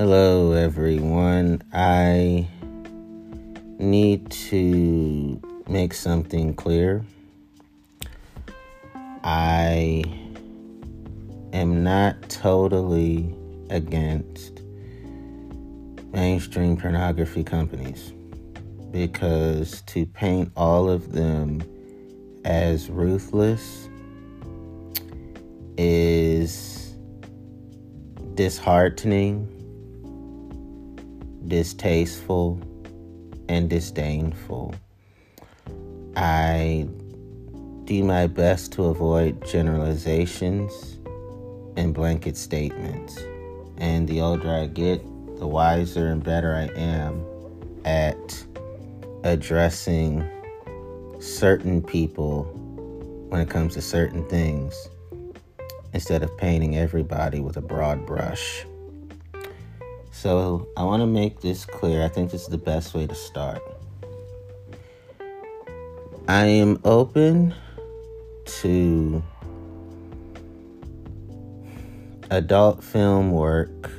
Hello, everyone. I need to make something clear. I am not totally against mainstream pornography companies because to paint all of them as ruthless is disheartening, distasteful, and disdainful. I do my best to avoid generalizations and blanket statements. And the older I get, the wiser and better I am at addressing certain people when it comes to certain things instead of painting everybody with a broad brush. So, I want to make this clear. I think this is the best way to start. I am open to adult film work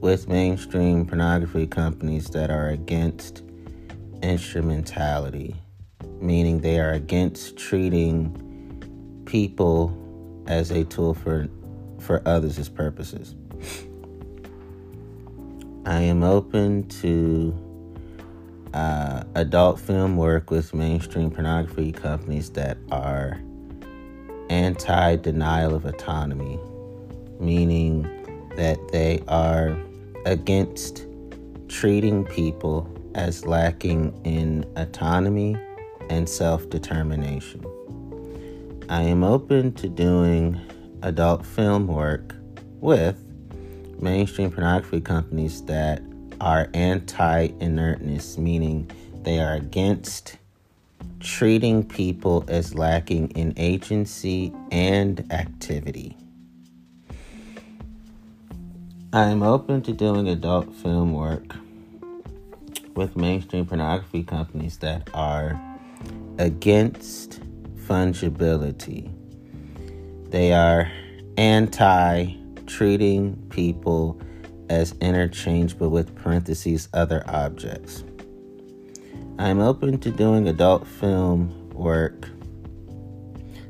with mainstream pornography companies that are against instrumentality, meaning they are against treating people as a tool for for others' purposes. I am open to uh, adult film work with mainstream pornography companies that are anti denial of autonomy, meaning that they are against treating people as lacking in autonomy and self determination. I am open to doing adult film work with mainstream pornography companies that are anti inertness, meaning they are against treating people as lacking in agency and activity. I am open to doing adult film work with mainstream pornography companies that are against fungibility. They are anti treating people as interchangeable with parentheses other objects. I'm open to doing adult film work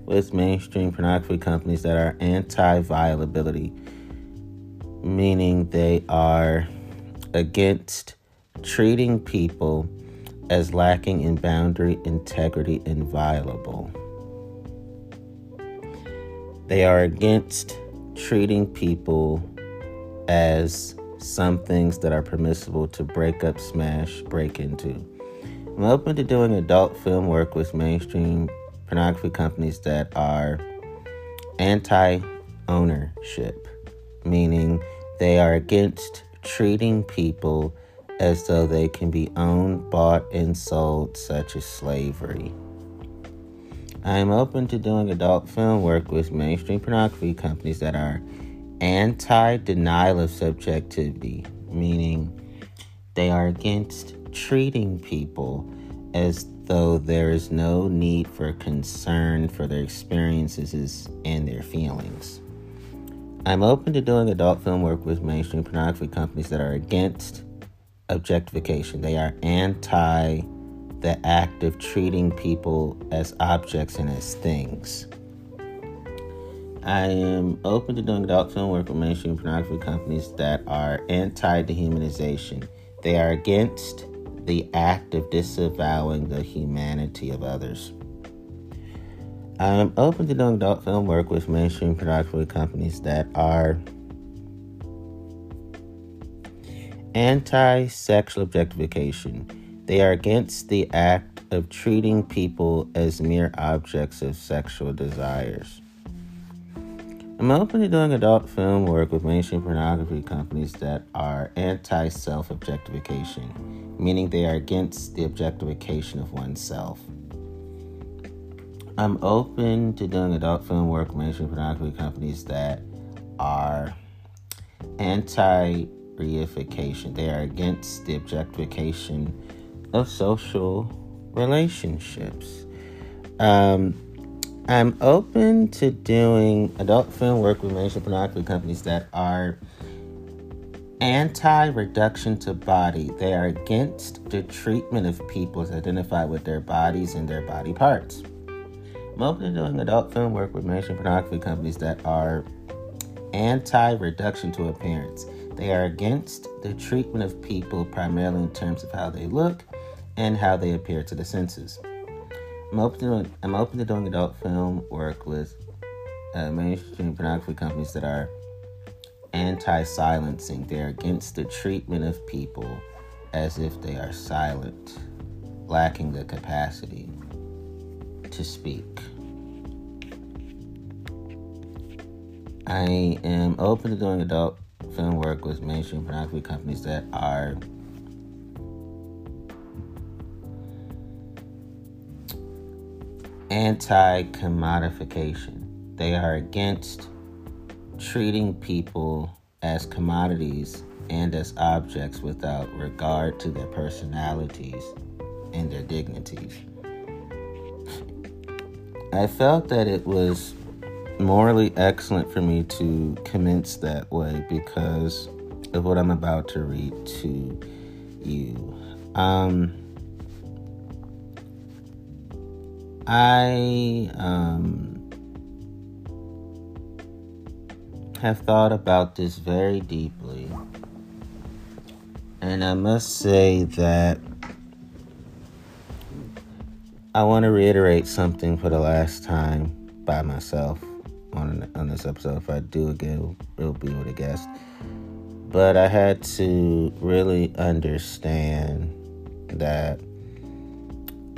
with mainstream pornography companies that are anti violability, meaning they are against treating people as lacking in boundary, integrity, and violable. They are against treating people as some things that are permissible to break up, smash, break into. I'm open to doing adult film work with mainstream pornography companies that are anti ownership, meaning they are against treating people as though they can be owned, bought, and sold, such as slavery. I am open to doing adult film work with mainstream pornography companies that are anti denial of subjectivity, meaning they are against treating people as though there is no need for concern for their experiences and their feelings. I'm open to doing adult film work with mainstream pornography companies that are against objectification. They are anti the act of treating people as objects and as things. I am open to doing adult film work with mainstream pornography companies that are anti dehumanization. They are against the act of disavowing the humanity of others. I am open to doing adult film work with mainstream pornography companies that are anti sexual objectification. They are against the act of treating people as mere objects of sexual desires. I'm open to doing adult film work with mainstream pornography companies that are anti self objectification, meaning they are against the objectification of oneself. I'm open to doing adult film work with mainstream pornography companies that are anti reification. They are against the objectification of social relationships. Um, I'm open to doing adult film work with mainstream pornography companies that are anti reduction to body. They are against the treatment of people as identified with their bodies and their body parts. I'm open to doing adult film work with mainstream pornography companies that are anti reduction to appearance. They are against the treatment of people primarily in terms of how they look and how they appear to the senses. I'm open to doing, I'm open to doing adult film work with uh, mainstream pornography companies that are anti silencing. They're against the treatment of people as if they are silent, lacking the capacity to speak. I am open to doing adult film work with mainstream pornography companies that are anti commodification. They are against treating people as commodities and as objects without regard to their personalities and their dignities. I felt that it was morally excellent for me to commence that way because of what I'm about to read to you. Um, I um, have thought about this very deeply. And I must say that I want to reiterate something for the last time by myself on on this episode. If I do again, it'll be with a guest. But I had to really understand that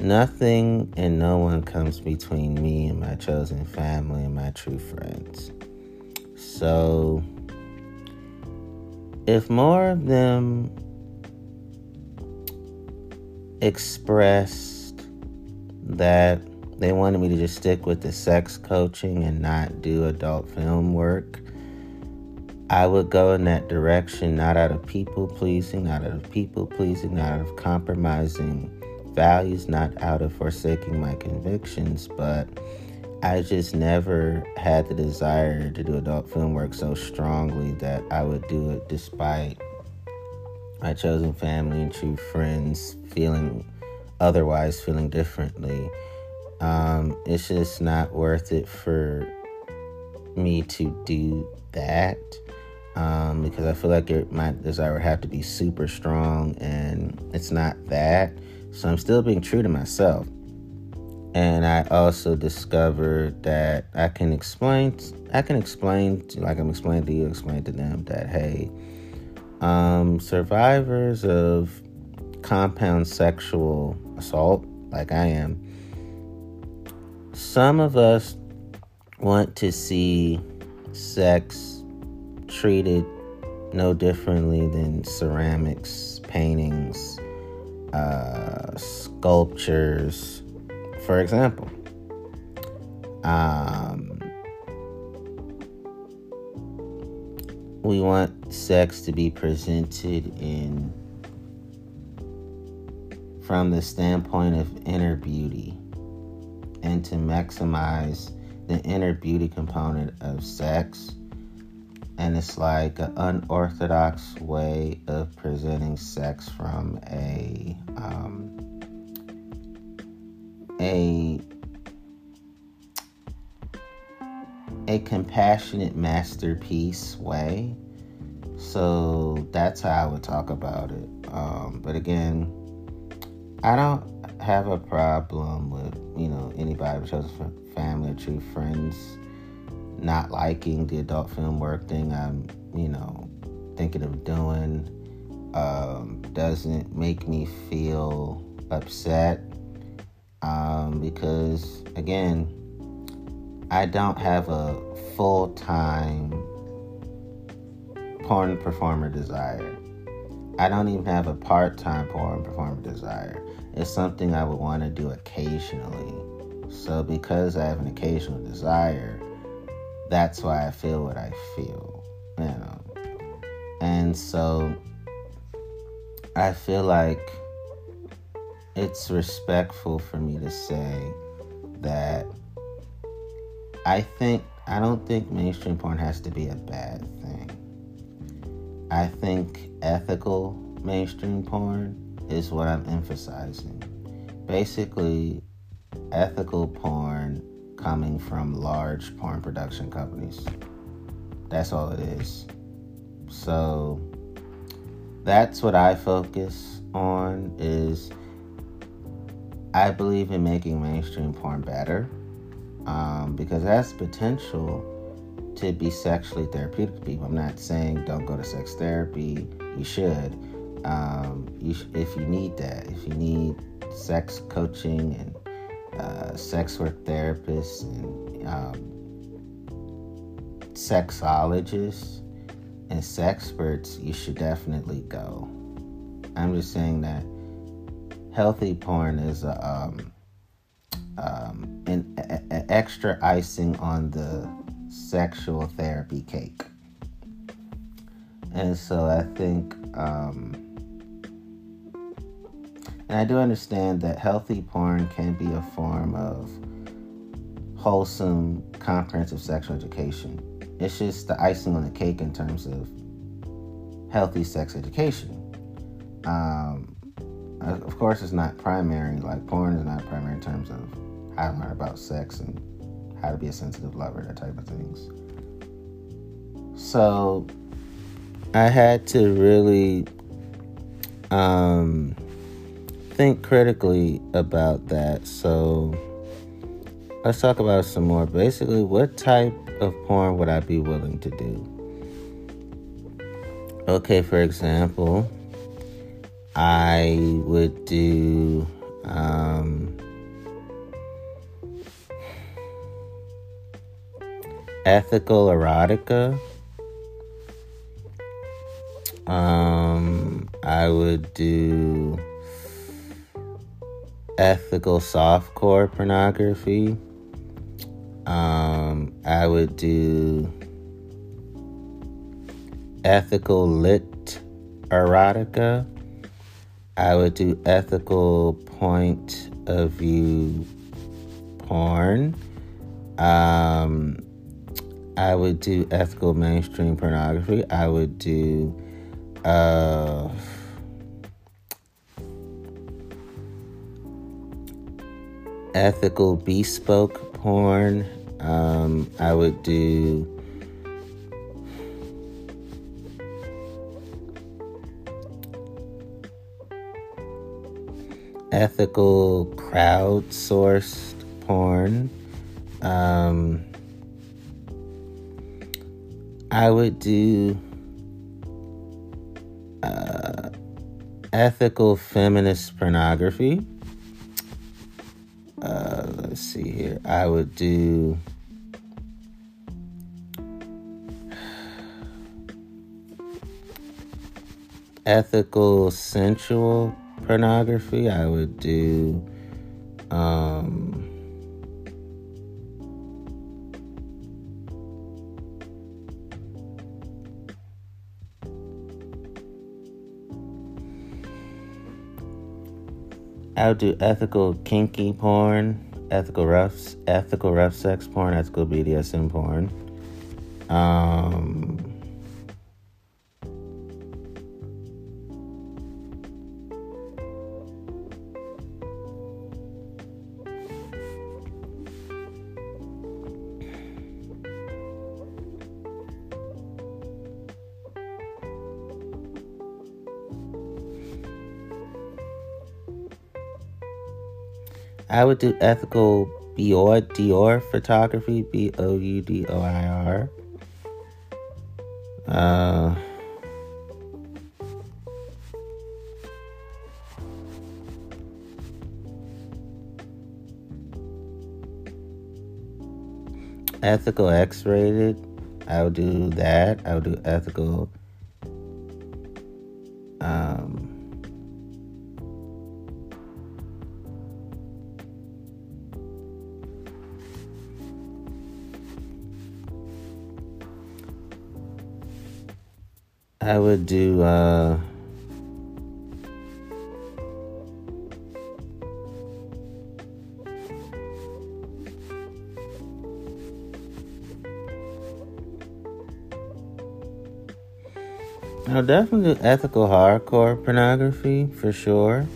nothing and no one comes between me and my chosen family and my true friends. So, if more of them expressed that they wanted me to just stick with the sex coaching and not do adult film work, I would go in that direction, not out of people pleasing, not out of people pleasing, not out of compromising values, not out of forsaking my convictions, but I just never had the desire to do adult film work so strongly that I would do it despite my chosen family and true friends feeling otherwise, feeling differently. Um, it's just not worth it for me to do that um, because I feel like it, my desire would have to be super strong, and it's not that. So I'm still being true to myself. And I also discovered that I can explain, I can explain, like I'm explaining to you, explain to them that, hey, um, survivors of compound sexual assault, like I am, some of us want to see sex treated no differently than ceramics, paintings, uh, sculptures, for example, um, we want sex to be presented in from the standpoint of inner beauty and to maximize the inner beauty component of sex and it's like an unorthodox way of presenting sex from a um, a a compassionate masterpiece way. So that's how I would talk about it. Um, but again, I don't have a problem with you know anybody, chosen family or true friends, not liking the adult film work thing. I'm you know thinking of doing um, doesn't make me feel upset um, because again, I don't have a full time porn performer desire. I don't even have a part time porn performer desire. It's something I would want to do occasionally. So, because I have an occasional desire, that's why I feel what I feel, you know. And so, I feel like it's respectful for me to say that I think I don't think mainstream porn has to be a bad thing. I think ethical mainstream porn is what I'm emphasizing. Basically, ethical porn coming from large porn production companies. That's all it is. So that's what I focus on is I believe in making mainstream porn better um, because it has potential to be sexually therapeutic to people. I'm not saying don't go to sex therapy. You should. Um, you sh- if you need that, if you need sex coaching and uh, sex work therapists and um, sexologists and sexperts, you should definitely go. I'm just saying that healthy porn is a, um, um, an, a, a extra icing on the sexual therapy cake. And so I think, um, I do understand that healthy porn can be a form of wholesome, comprehensive sexual education. It's just the icing on the cake in terms of healthy sex education. Um, of course, it's not primary, like porn is not primary in terms of how to learn about sex and how to be a sensitive lover, that type of things. So I had to really um, think critically about that. So let's talk about some more. Basically, what type of porn would I be willing to do? Okay, for example, I would do um, ethical erotica. Um, I would do ethical softcore pornography. Um, I would do ethical lit erotica. I would do ethical point of view porn. Um, I would do ethical mainstream pornography. I would do uh, ethical bespoke porn. Um, I would do ethical crowdsourced porn. Um, I would do uh, ethical feminist pornography. Uh, let's see here. I would do. Ethical sensual pornography. I would do. Um, I would do ethical kinky porn, ethical rough, ethical rough sex porn, ethical BDSM porn. Um, I would do ethical boudoir photography, B O U D O I R. Uh, ethical X rated. I would do that. I would do ethical. Would do uh Now, definitely ethical hardcore pornography for sure.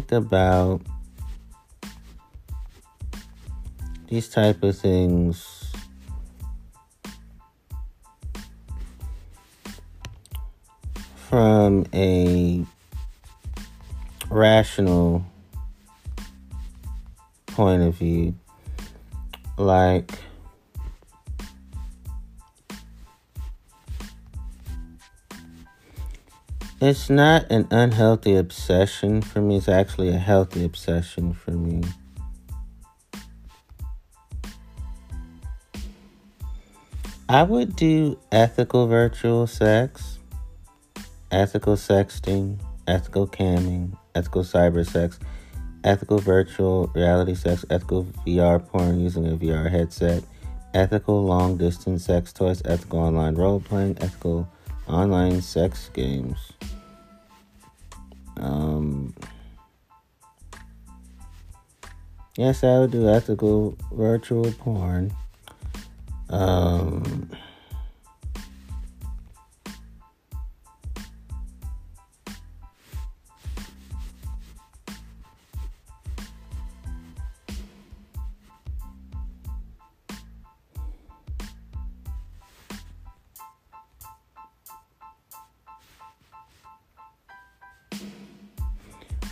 Think about these type of things. From a rational point of view. Like It's not an unhealthy obsession for me. It's actually a healthy obsession for me. I would do ethical virtual sex, ethical sexting, ethical camming, ethical cyber sex, ethical virtual reality sex, ethical VR porn using a VR headset, ethical long distance sex toys, ethical online role playing, ethical online sex games. Um, yes, I would do ethical virtual porn. Um,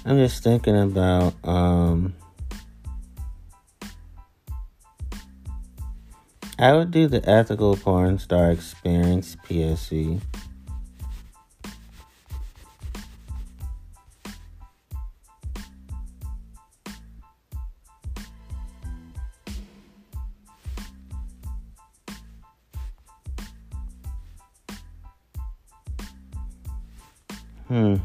I'm just thinking about um I would do the ethical porn star experience PSE. Hmm.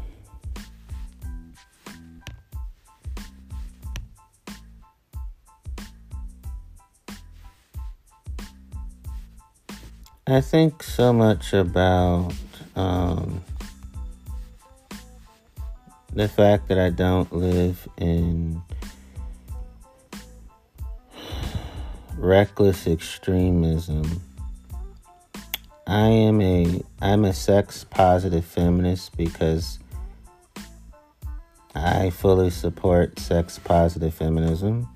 I think so much about um, the fact that I don't live in reckless extremism. I am a I'm a sex positive feminist because I fully support sex positive feminism.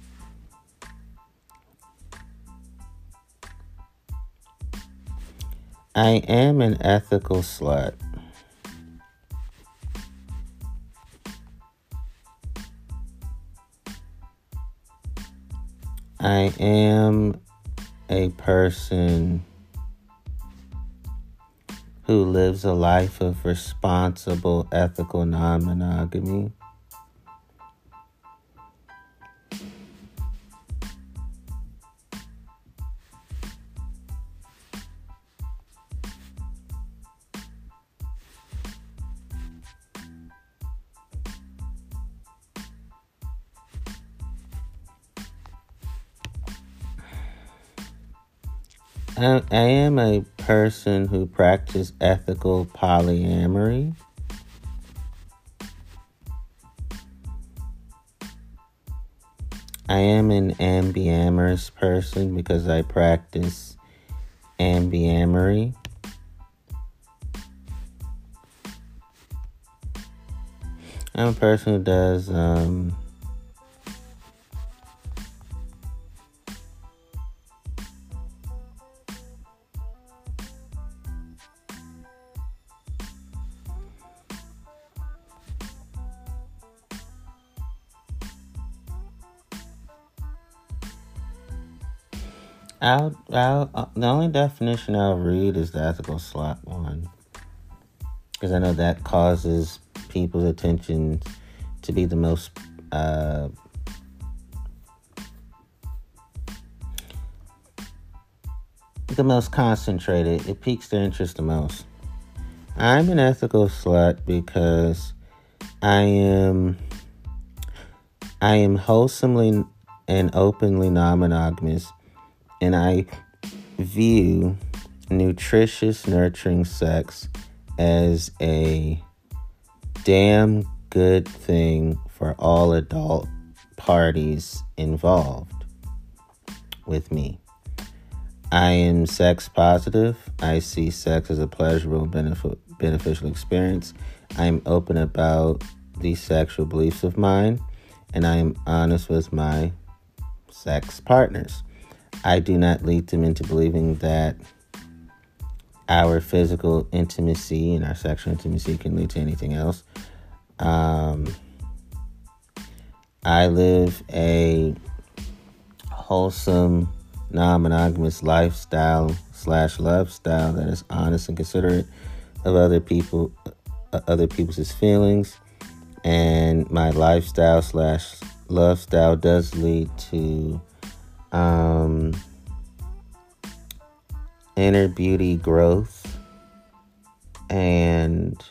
I am an ethical slut. I am a person who lives a life of responsible, ethical non monogamy. I, I am a person who practices ethical polyamory. I am an ambiamorous person because I practice ambiamory. I'm a person who does um, I'll, I'll, uh, the only definition I'll read is the ethical slut one. Because I know that causes people's attention to be the most. Uh, the most concentrated. It piques their interest the most. I'm an ethical slut because I am I am wholesomely and openly non-monogamous and I view nutritious nurturing sex as a damn good thing for all adult parties involved with me. I am sex positive. I see sex as a pleasurable, benefit, beneficial experience. I am open about these sexual beliefs of mine, and I am honest with my sex partners. I do not lead them into believing that our physical intimacy and our sexual intimacy can lead to anything else. Um, I live a wholesome, non monogamous lifestyle slash lifestyle that is honest and considerate of other people, uh, other people's feelings, and my lifestyle slash love style does lead to um, inner beauty growth and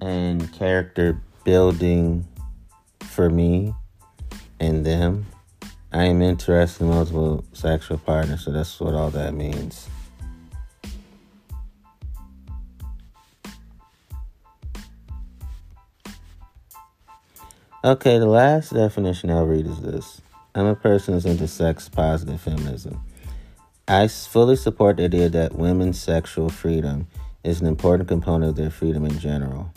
and character building for me and them. I am interested in multiple sexual partners, so that's what all that means. Okay, the last definition I'll read is this I'm a person who's into sex positive feminism. I fully support the idea that women's sexual freedom is an important component of their freedom in general.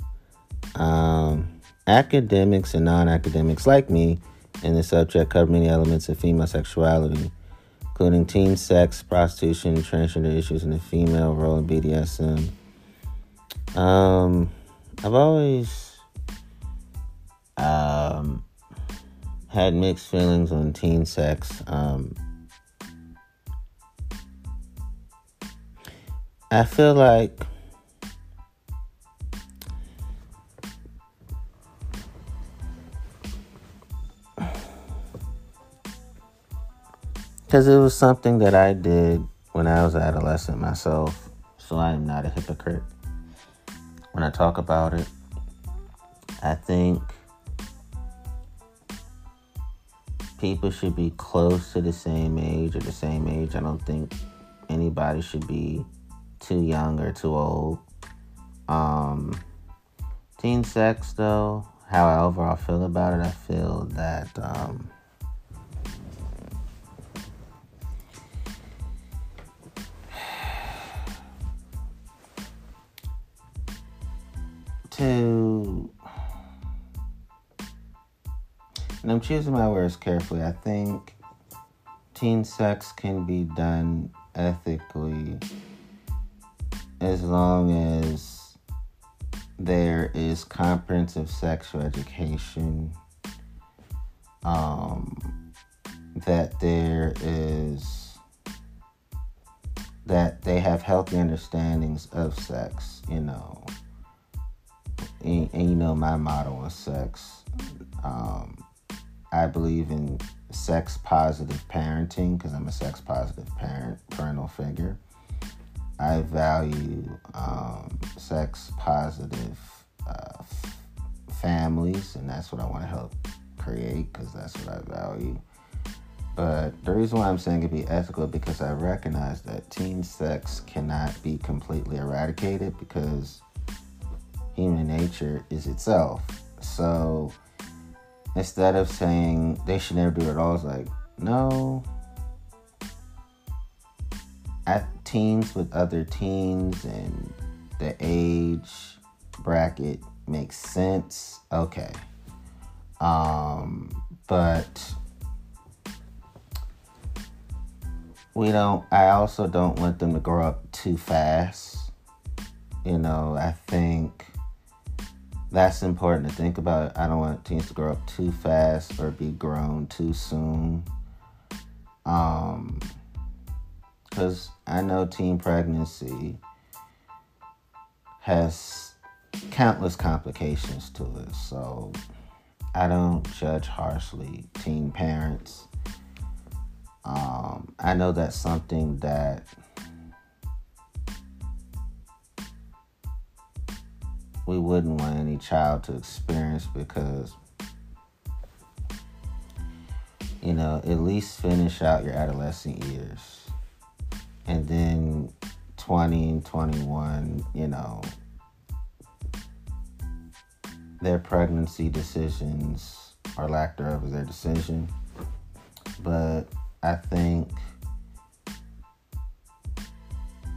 Um, academics and non academics like me in the subject cover many elements of female sexuality, including teen sex, prostitution, transgender issues, and the female role in BDSM. Um, I've always um, had mixed feelings on teen sex. Um, I feel like Because it was something that I did when I was adolescent myself. So I am not a hypocrite when I talk about it. I think people should be close to the same age or the same age. I don't think anybody should be too young or too old. Um, teen sex, though, however I feel about it, I feel that um, and I'm choosing my words carefully. I think teen sex can be done ethically as long as there is comprehensive sexual education, um, that there is that they have healthy understandings of sex, you know and, and you know my motto on sex. Um, I believe in sex positive parenting because I'm a sex positive parent, parental figure. I value um, sex positive uh, f- families, and that's what I want to help create because that's what I value. But the reason why I'm saying it be ethical because I recognize that teen sex cannot be completely eradicated because human nature is itself. So instead of saying they should never do it at all, it's like, no. At teens with other teens and the age bracket makes sense. Okay. Um, but we don't I also don't want them to grow up too fast. You know, I think that's important to think about. I don't want teens to grow up too fast or be grown too soon. Um, because I know teen pregnancy has countless complications to it. So I don't judge harshly teen parents. Um, I know that's something that we wouldn't want any child to experience because you know at least finish out your adolescent years. And then 20 and 21 you know their pregnancy decisions or lack thereof is their decision. But i think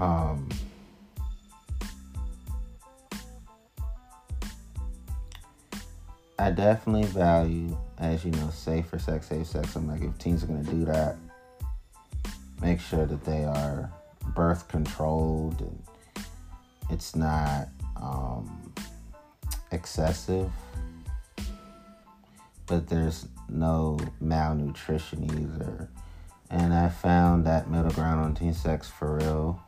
um I definitely value, as you know, safer sex, safe sex. I'm like, if teens are to do that, make sure that they are birth controlled and it's not um, excessive, but there's no malnutrition either. And I found that middle ground on teen sex for real.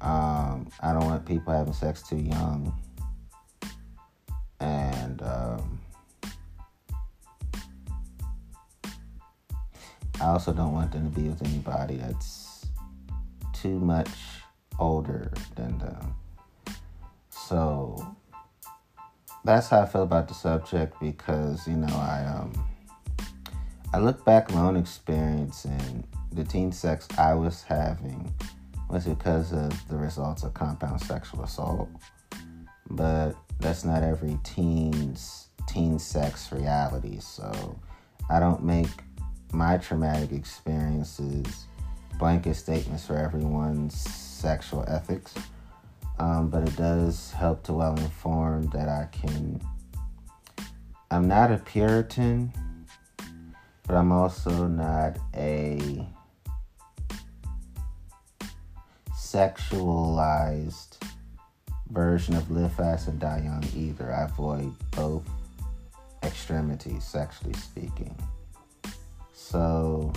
Um, I don't want people having sex too young and um, I also don't want them to be with anybody that's too much older than them. So that's how I feel about the subject because you know I um I look back my own experience and the teen sex I was having was because of the results of compound sexual assault. But that's not every teen's teen sex reality. So I don't make my traumatic experiences blanket statements for everyone's sexual ethics. Um, but it does help to well inform that I can. I'm not a Puritan, but I'm also not a sexualized version of Live Fast and Die Young either. I avoid both extremities, sexually speaking. So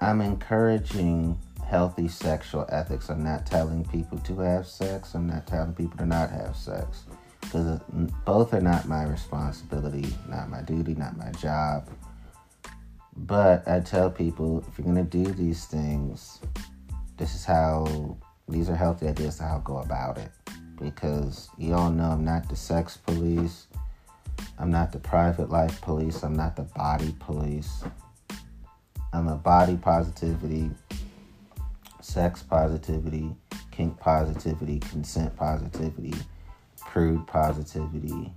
I'm encouraging healthy sexual ethics. I'm not telling people to have sex. I'm not telling people to not have sex. Because both are not my responsibility, not my duty, not my job. But I tell people if you're going to do these things, this is how these are healthy ideas to how to go about it. Because you all know I'm not the sex police. I'm not the private life police. I'm not the body police. I'm a body positivity, sex positivity, kink positivity, consent positivity, prude positivity,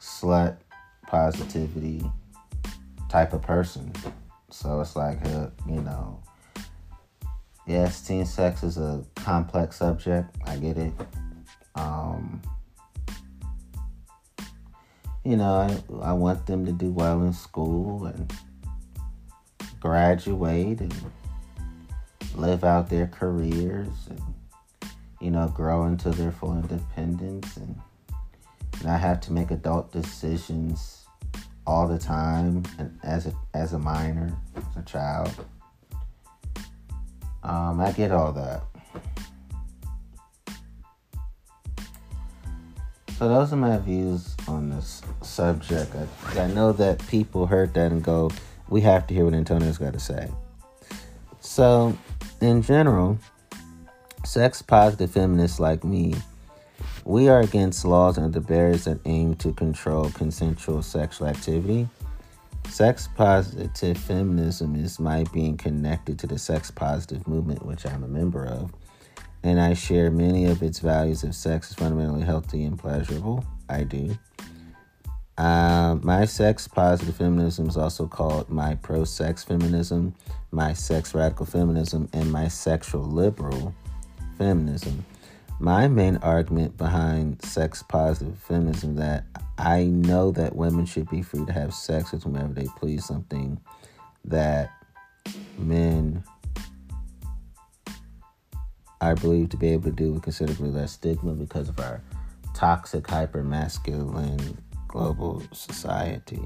slut positivity type of person. So it's like, a, you know, yes, teen sex is a complex subject. I get it. Um, you know, I, I want them to do well in school and graduate and live out their careers and, you know, grow into their full independence and not have to make adult decisions all the time and as a as a minor, as a child. Um, I get all that. So those are my views on this subject. I, I know that people heard that and go, "We have to hear what Antonio's got to say." So, in general, sex positive feminists like me, we are against laws and the barriers that aim to control consensual sexual activity Sex positive feminism is my being connected to the sex positive movement, which I'm a member of, and I share many of its values of sex is fundamentally healthy and pleasurable. I do. Uh, my sex positive feminism is also called my pro sex feminism, my sex radical feminism, and my sexual liberal feminism. My main argument behind sex positive feminism that I know that women should be free to have sex with whomever they please, something that men I believe to be able to do with considerably less stigma because of our toxic, hyper masculine global society.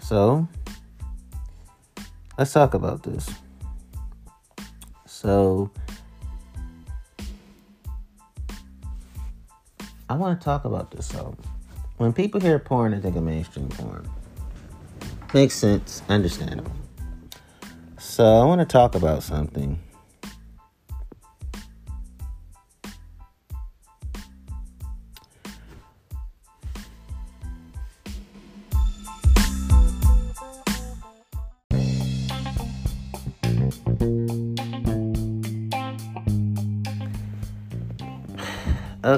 So, let's talk about this. So, I want to talk about this. So, when people hear porn, they think of mainstream porn. Makes sense, understandable. So, I want to talk about something.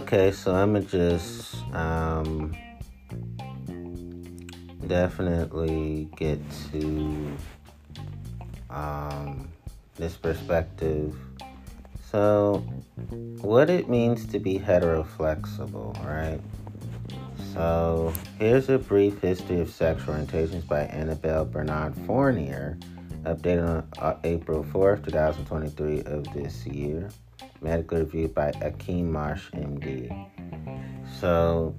Okay, so I'm gonna just um, definitely get to um, this perspective. So, what it means to be heteroflexible, right? So, here's a brief history of sexual orientations by Annabelle Bernard Fournier, updated on uh, April 4th, 2023 of this year medical review by Akeem Marsh, MD. So,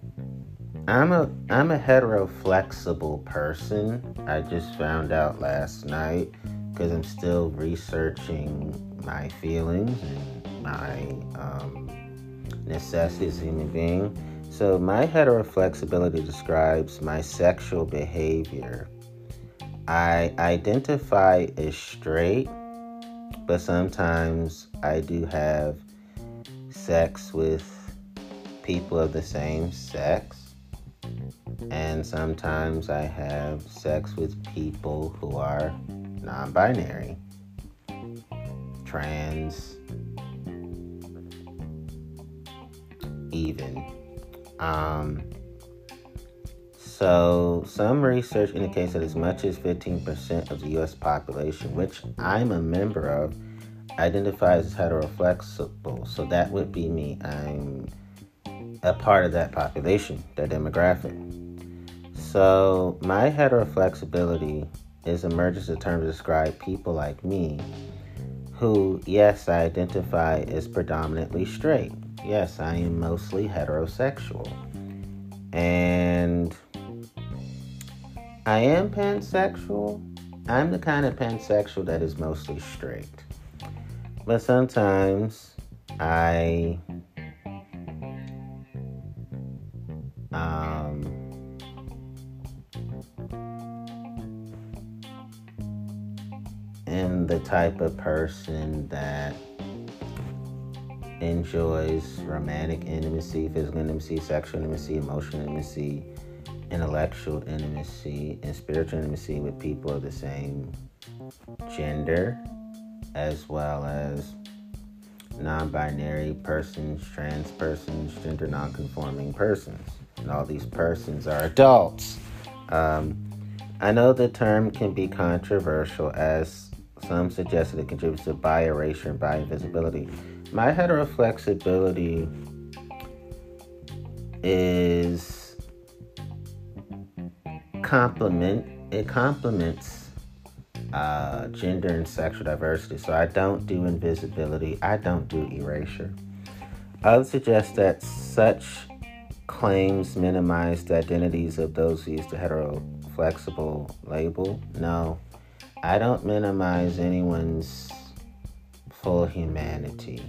I'm a I'm a hetero flexible person. I just found out last night because I'm still researching my feelings and my um, necessities as a human being. So my hetero flexibility describes my sexual behavior. I identify as straight but sometimes I do have sex with people of the same sex. And sometimes I have sex with people who are non binary, trans, even. Um, so, some research indicates that as much as 15% of the US population, which I'm a member of, identifies as heteroflexible. So, that would be me. I'm a part of that population, that demographic. So, my heteroflexibility is emerged as a term to describe people like me who, yes, I identify as predominantly straight. Yes, I am mostly heterosexual. And I am pansexual. I'm the kind of pansexual that is mostly straight. But sometimes I um am the type of person that enjoys romantic intimacy, physical intimacy, sexual intimacy, emotional intimacy, intellectual intimacy and spiritual intimacy with people of the same gender, as well as non binary persons, trans persons, gender non conforming persons. And all these persons are adults. Um, I know the term can be controversial as some suggest that it contributes to bi erasure and bi invisibility. My heteroflexibility is complement it complements uh, gender and sexual diversity. So I don't do invisibility. I don't do erasure. I would suggest that such claims minimize the identities of those who use the hetero flexible label. No, I don't minimize anyone's full humanity.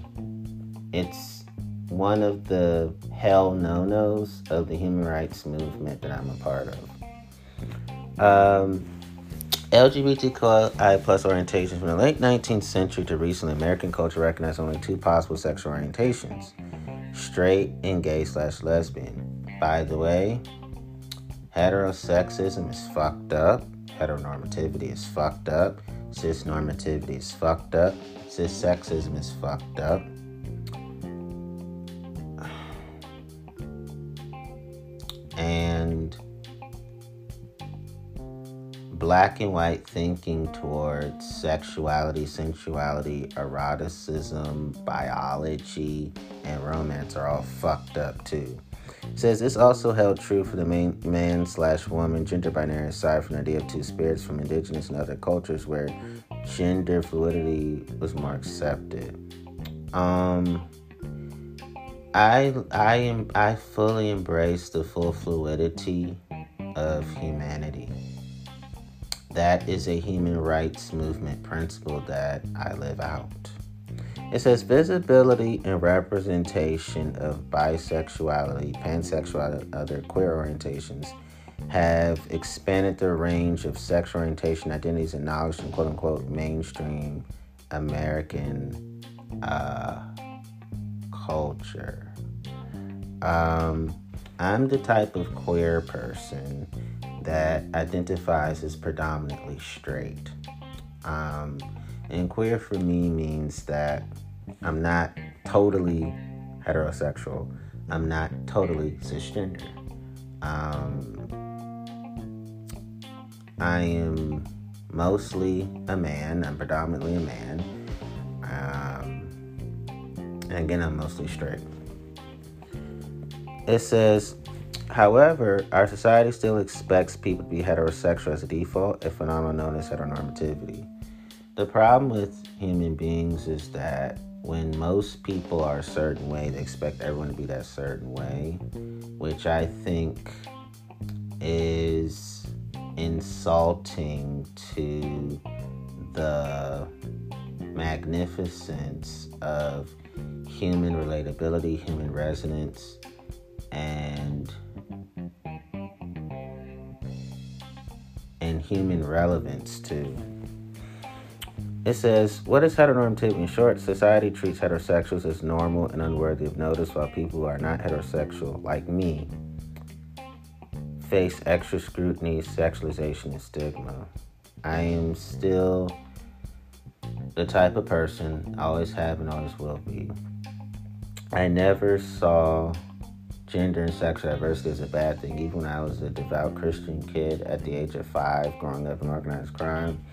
It's one of the hell no nos of the human rights movement that I'm a part of. Um, LGBTQI plus orientations from the late 19th century to recently, American culture recognized only two possible sexual orientations straight and gay slash lesbian. By the way, heterosexism is fucked up, heteronormativity is fucked up, cisnormativity is fucked up, cissexism is fucked up. And black and white thinking towards sexuality, sensuality, eroticism, biology, and romance are all fucked up too. It says this also held true for the main man slash woman gender binary aside from the idea of two spirits from indigenous and other cultures where gender fluidity was more accepted. Um I I am I fully embrace the full fluidity of humanity that is a human rights movement principle that I live out. It says visibility and representation of bisexuality, pansexuality, other queer orientations have expanded the range of sexual orientation, identities, and knowledge in quote unquote mainstream American uh, culture. Um, I'm the type of queer person that identifies as predominantly straight. Um, and queer for me means that I'm not totally heterosexual, I'm not totally cisgender. Um, I am mostly a man, I'm predominantly a man. Um, and again, I'm mostly straight. It says, however, our society still expects people to be heterosexual as a default, a phenomenon known as heteronormativity. The problem with human beings is that when most people are a certain way, they expect everyone to be that certain way, which I think is insulting to the magnificence of human relatability, human resonance, and human relevance to. It says, What is heteronormative? In short, society treats heterosexuals as normal and unworthy of notice, while people who are not heterosexual, like me, face extra scrutiny, sexualization, and stigma. I am still the type of person, I always have and always will be. I never saw gender and sexual diversity is a bad thing. Even when I was a devout Christian kid at the age of five, growing up in organized crime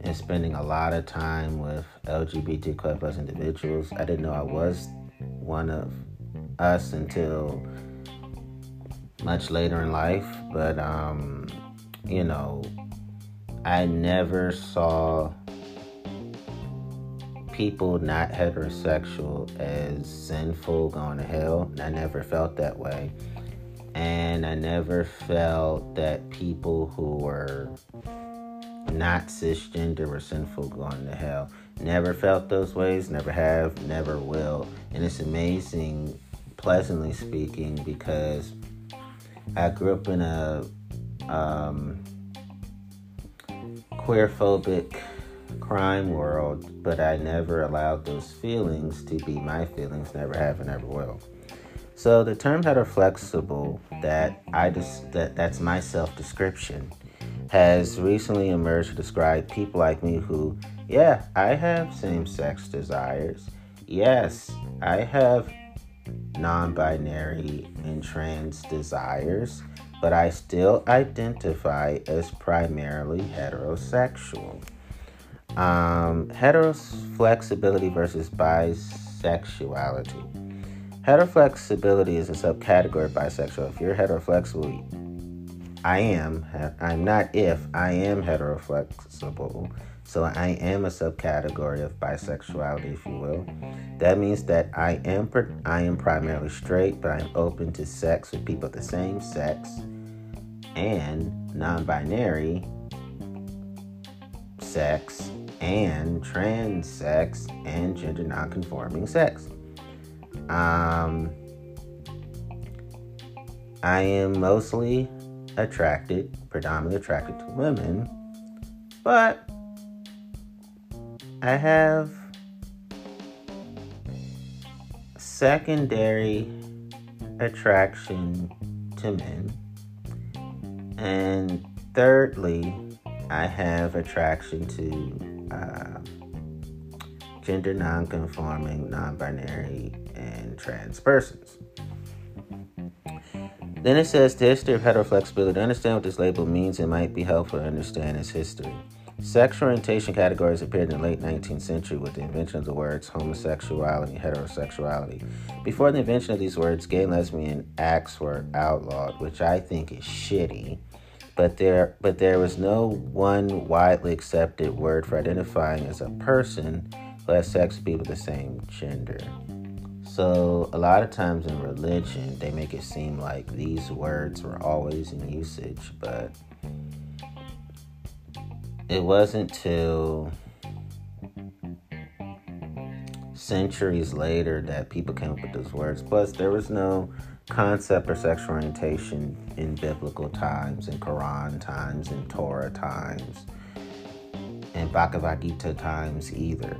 and spending a lot of time with LGBTQ plus individuals, I didn't know I was one of us until much later in life. But, um, you know, I never saw people not heterosexual as sinful, going to hell. I never felt that way. And I never felt that people who were not cisgender were sinful, going to hell. Never felt those ways, never have, never will. And it's amazing, pleasantly speaking, because I grew up in a um, queer phobic crime world, but I never allowed those feelings to be my feelings, never have and never will. So the term heteroflexible that I just that that's my self-description has recently emerged to describe people like me who, yeah, I have same-sex desires. Yes, I have non-binary and trans desires, but I still identify as primarily heterosexual. Um, heteroflexibility versus bisexuality. Heteroflexibility is a subcategory of bisexual. If you're heteroflexible, I am. I'm not if, I am heteroflexible. So I am a subcategory of bisexuality, if you will. That means that I am I am primarily straight, but I'm open to sex with people of the same sex and non-binary sex and trans sex and gender nonconforming sex. Um, I am mostly attracted, predominantly attracted to women, but I have secondary attraction to men. And thirdly, I have attraction to uh, gender nonconforming, non binary, and trans persons. Then it says the history of heteroflexibility. To understand what this label means, it might be helpful to understand its history. Sexual orientation categories appeared in the late 19th century with the invention of the words homosexuality and heterosexuality. Before the invention of these words, gay and lesbian acts were outlawed, which I think is shitty but there but there was no one widely accepted word for identifying as a person who has sex with people of the same gender. So a lot of times in religion they make it seem like these words were always in usage, but it wasn't till centuries later that people came up with those words. Plus, there was no concept or sexual orientation in biblical times, in Quran times, in Torah times, and Bhagavad Gita times either.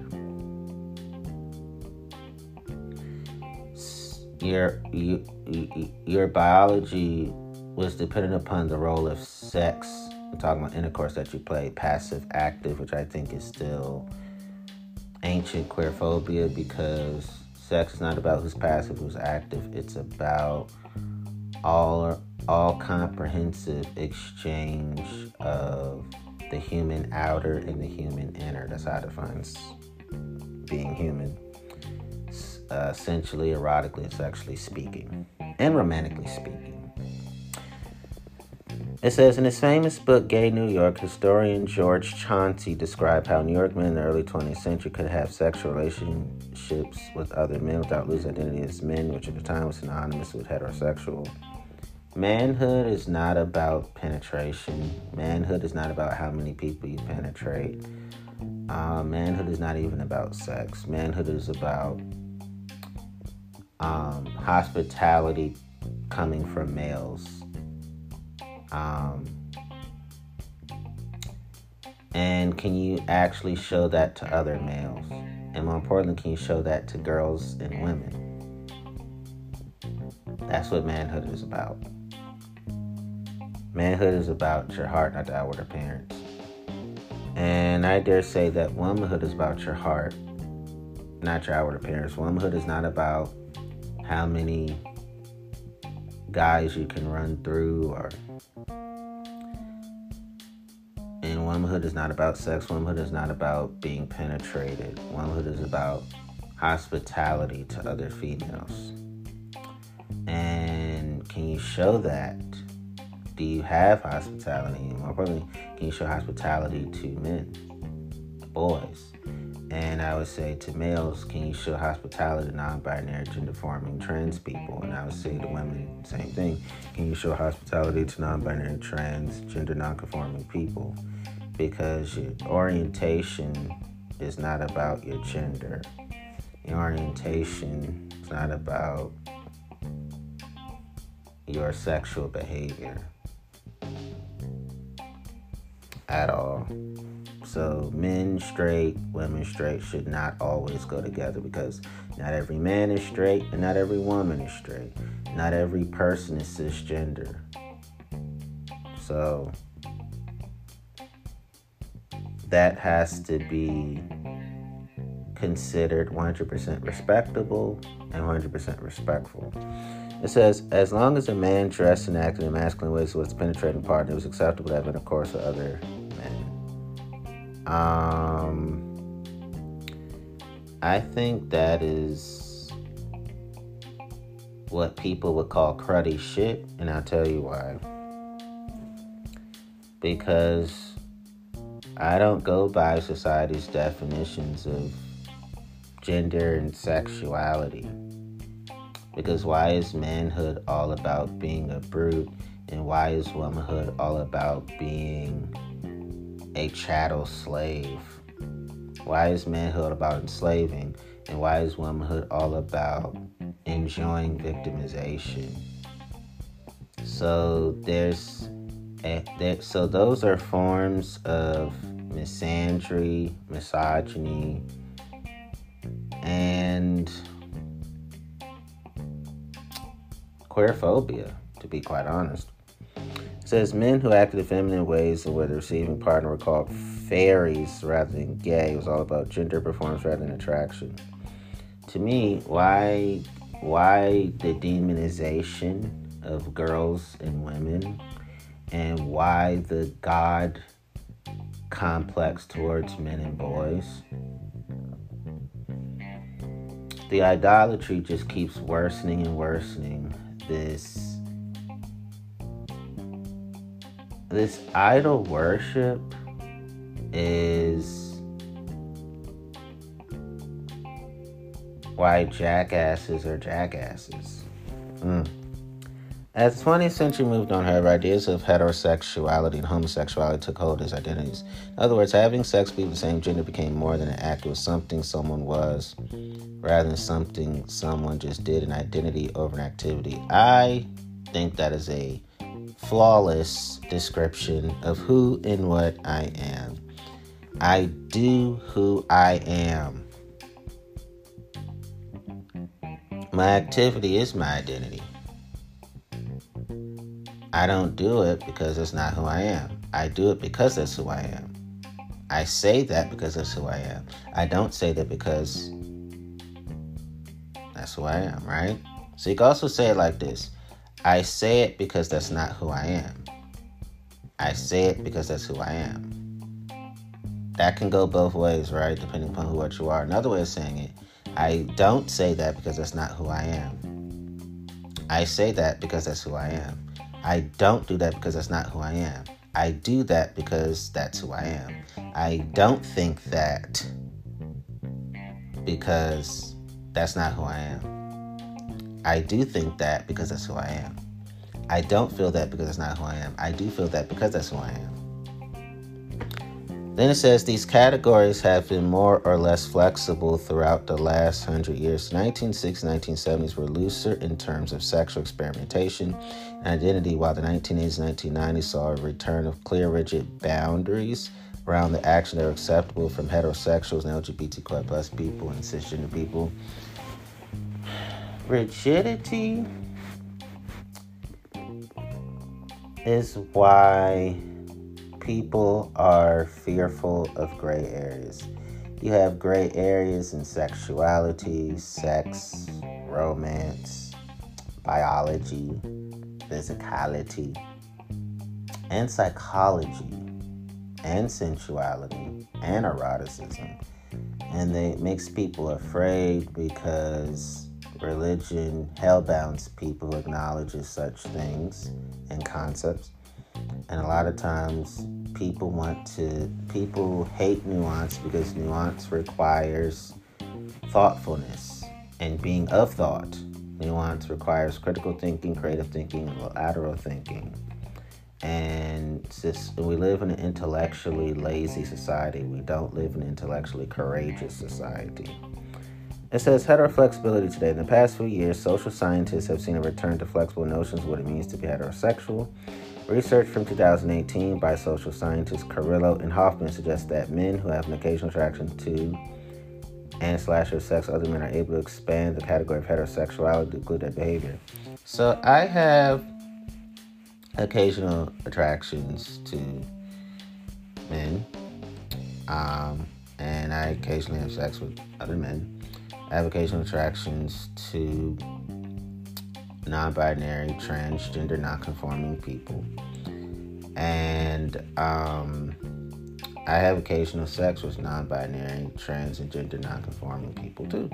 Your, your, your biology was dependent upon the role of sex. I'm talking about intercourse that you play, passive, active, which I think is still ancient queerphobia because sex is not about who's passive, who's active. It's about all all comprehensive exchange of the human outer and the human inner. That's how it defines being human. Uh, sensually, erotically, and sexually speaking, and romantically speaking. It says in his famous book, Gay New York, historian George Chauncey described how New York men in the early 20th century could have sexual relationships with other men without losing identity as men, which at the time was synonymous with heterosexual. Manhood is not about penetration. Manhood is not about how many people you penetrate. Uh, manhood is not even about sex. Manhood is about um, hospitality coming from males um, and can you actually show that to other males? And more importantly, can you show that to girls and women? That's what manhood is about. Manhood is about your heart, not the outward appearance. And I dare say that womanhood is about your heart, not your outward appearance. Womanhood is not about how many guys you can run through or and womanhood is not about sex. Womanhood is not about being penetrated. Womanhood is about hospitality to other females. And can you show that? Do you have hospitality? More importantly can you show hospitality to men boys and I would say to males, can you show hospitality to non-binary, gender-forming, trans people? And I would say to women, same thing. Can you show hospitality to non-binary, trans, gender non-conforming people? Because your orientation is not about your gender. Your orientation is not about your sexual behavior at all. So men straight, women straight should not always go together because not every man is straight and not every woman is straight. Not every person is cisgender. So that has to be considered 100% respectable and 100% respectful. It says, as long as a man dressed and acted in masculine ways was penetrating partner, it was acceptable to have intercourse with other um, I think that is what people would call cruddy shit, and I'll tell you why. Because I don't go by society's definitions of gender and sexuality. Because why is manhood all about being a brute, and why is womanhood all about being a chattel slave? Why is manhood about enslaving? And why is womanhood all about enjoying victimization? So there's a, there, so those are forms of misandry, misogyny, and queerphobia, to be quite honest says men who acted in feminine ways and were the receiving partner were called fairies rather than gay. It was all about gender performance rather than attraction. To me, why why the demonization of girls and women and why the God complex towards men and boys. The idolatry just keeps worsening and worsening. This this idol worship is why jackasses are jackasses. Mm. As the 20th century moved on, however, ideas of heterosexuality and homosexuality took hold as identities. In other words, having sex with the same gender became more than an act, it was something someone was rather than something someone just did, an identity over an activity. I think that is a flawless description of who and what I am. I do who I am. My activity is my identity. I don't do it because it's not who I am. I do it because that's who I am. I say that because that's who I am. I don't say that because that's who I am, right? So you can also say it like this I say it because that's not who I am. I say it because that's who I am. That can go both ways, right? Depending upon who what you are. Another way of saying it, I don't say that because that's not who I am. I say that because that's who I am. I don't do that because that's not who I am. I do that because that's who I am. I don't think that because that's not who I am. I do think that because that's who I am. I don't feel that because that's not who I am. I do feel that because that's who I am. Then it says these categories have been more or less flexible throughout the last hundred years. The 1960s, 1970s were looser in terms of sexual experimentation and identity, while the 1980s, 1990s saw a return of clear, rigid boundaries around the action that are acceptable from heterosexuals and LGBTQ plus people and cisgender people. Rigidity is why people are fearful of gray areas. You have gray areas in sexuality, sex, romance, biology, physicality, and psychology, and sensuality, and eroticism. And it makes people afraid because religion hellbounds people who acknowledges such things and concepts. And a lot of times people want to people hate nuance because nuance requires thoughtfulness. And being of thought nuance requires critical thinking creative thinking and lateral thinking. And just, we live in an intellectually lazy society. We don't live in an intellectually courageous society it says heteroflexibility today. In the past few years, social scientists have seen a return to flexible notions of what it means to be heterosexual. Research from 2018 by social scientists Carrillo and Hoffman suggests that men who have an occasional attraction to and slash or sex other men are able to expand the category of heterosexuality to include their behavior. So I have occasional attractions to men, um, and I occasionally have sex with other men. Occasional attractions to non binary, transgender, non conforming people. And um, I have occasional sex with non binary, trans, and gender non conforming people too.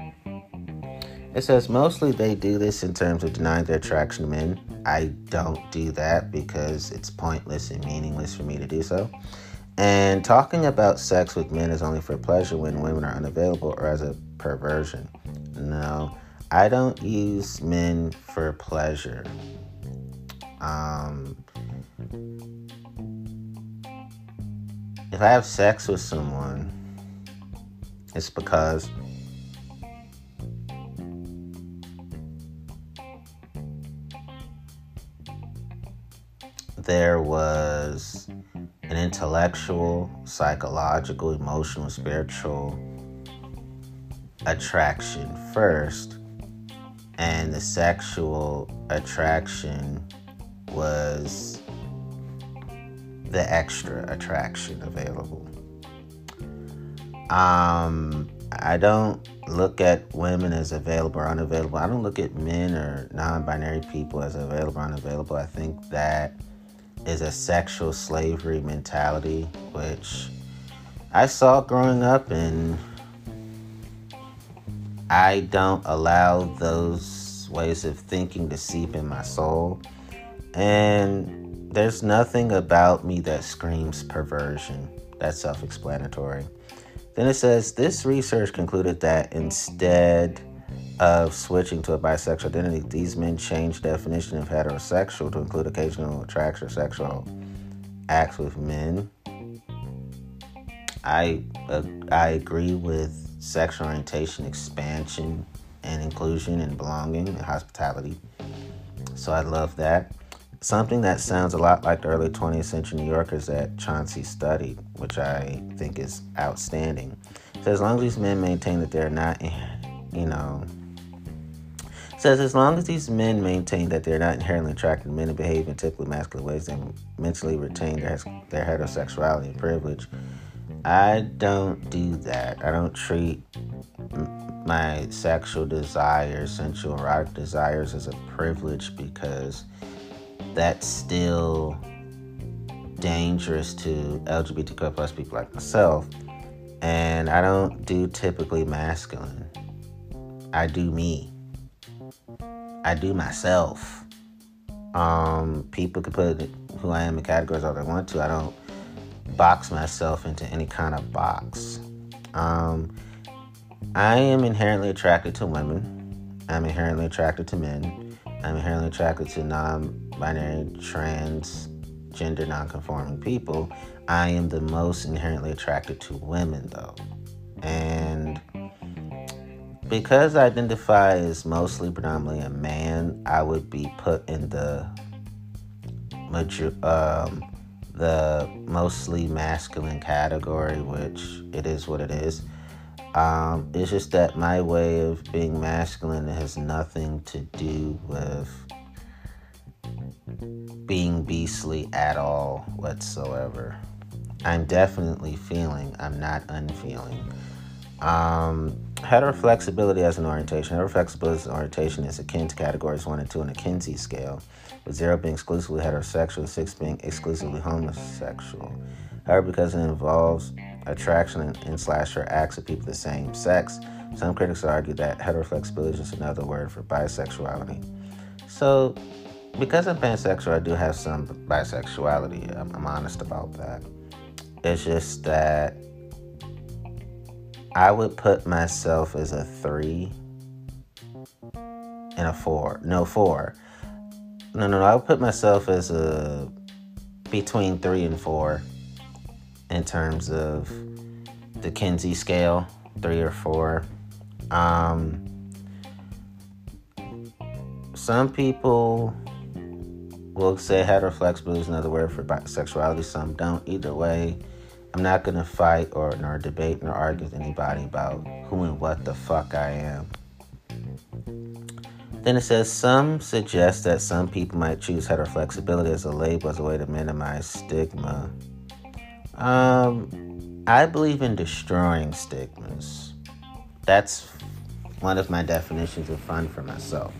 It says mostly they do this in terms of denying their attraction to men. I don't do that because it's pointless and meaningless for me to do so. And talking about sex with men is only for pleasure when women are unavailable or as a perversion. No, I don't use men for pleasure. Um, if I have sex with someone, it's because there was an intellectual, psychological, emotional, spiritual attraction first and the sexual attraction was the extra attraction available. Um, I don't look at women as available or unavailable. I don't look at men or non binary people as available or unavailable. I think that is a sexual slavery mentality, which I saw growing up and I don't allow those ways of thinking to seep in my soul. And there's nothing about me that screams perversion. That's self explanatory. Then it says this research concluded that instead, of switching to a bisexual identity, these men changed definition of heterosexual to include occasional attraction or sexual acts with men. I uh, I agree with sexual orientation expansion and inclusion and belonging and hospitality. So I love that. Something that sounds a lot like the early 20th century New Yorkers that Chauncey studied, which I think is outstanding. So as long as these men maintain that they're not, you know, says as long as these men maintain that they're not inherently attracted to men and behave in typically masculine ways, they mentally retain their, their heterosexuality and privilege. I don't do that. I don't treat my sexual desires, sensual erotic desires, as a privilege because that's still dangerous to LGBTQ plus people like myself. And I don't do typically masculine. I do me. I do myself. Um, people can put who I am in categories all they want to. I don't box myself into any kind of box. Um, I am inherently attracted to women. I'm inherently attracted to men. I'm inherently attracted to non binary, trans, gender non conforming people. I am the most inherently attracted to women, though. And because I identify as mostly predominantly a man, I would be put in the major, um, the mostly masculine category, which it is what it is. Um, it's just that my way of being masculine has nothing to do with being beastly at all whatsoever. I'm definitely feeling, I'm not unfeeling. Um, heteroflexibility as an orientation. Heteroflexibility as an orientation is akin to categories 1 and 2 on the Kinsey scale, with 0 being exclusively heterosexual, 6 being exclusively homosexual. However, because it involves attraction and, and slash or acts of people of the same sex, some critics argue that heteroflexibility is just another word for bisexuality. So, because I'm pansexual, I do have some bisexuality. I'm, I'm honest about that. It's just that I would put myself as a three and a four. No, four. No, no, no. I would put myself as a between three and four in terms of the Kinsey scale, three or four. Um, some people will say heteroflexibility is another word for bisexuality. Some don't. Either way, I'm not gonna fight or nor debate nor argue with anybody about who and what the fuck I am. Then it says some suggest that some people might choose heteroflexibility as a label as a way to minimize stigma. Um, I believe in destroying stigmas. That's one of my definitions of fun for myself.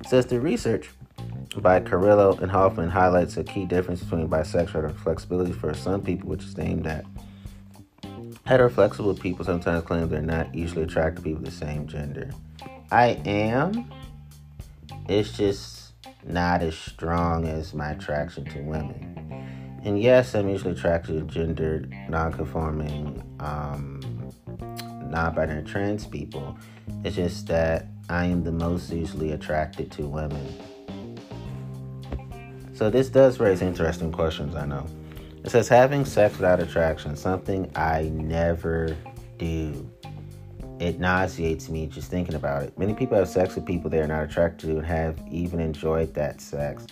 It says the research by Carrillo and Hoffman highlights a key difference between bisexual and flexibility for some people, which is aimed at heteroflexible people sometimes claim they're not usually attracted to people of the same gender. I am. It's just not as strong as my attraction to women. And yes, I'm usually attracted to gendered, non-conforming, um, non-binary trans people. It's just that I am the most usually attracted to women. So this does raise interesting questions, I know. It says having sex without attraction, something I never do. It nauseates me just thinking about it. Many people have sex with people they are not attracted to and have even enjoyed that sex.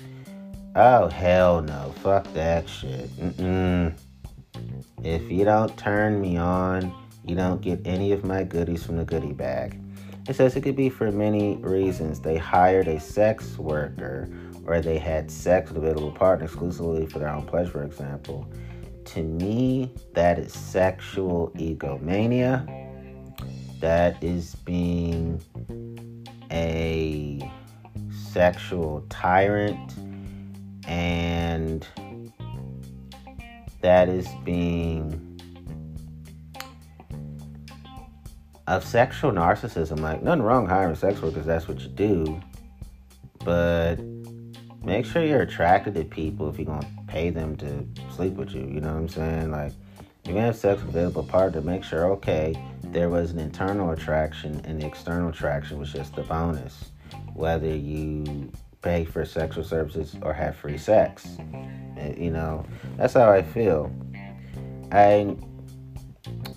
Oh, hell no. Fuck that shit. Mm-mm. If you don't turn me on, you don't get any of my goodies from the goodie bag. It says it could be for many reasons. They hired a sex worker or they had sex with a available partner exclusively for their own pleasure, for example. To me, that is sexual egomania. That is being a sexual tyrant. And that is being of sexual narcissism. Like, nothing wrong hiring sex workers, that's what you do. But make sure you're attracted to people if you're gonna pay them to sleep with you. You know what I'm saying? Like, you're gonna have sex with a partner. Make sure, okay, there was an internal attraction and the external attraction was just the bonus. Whether you pay for sexual services or have free sex. Eh, you know, that's how I feel. I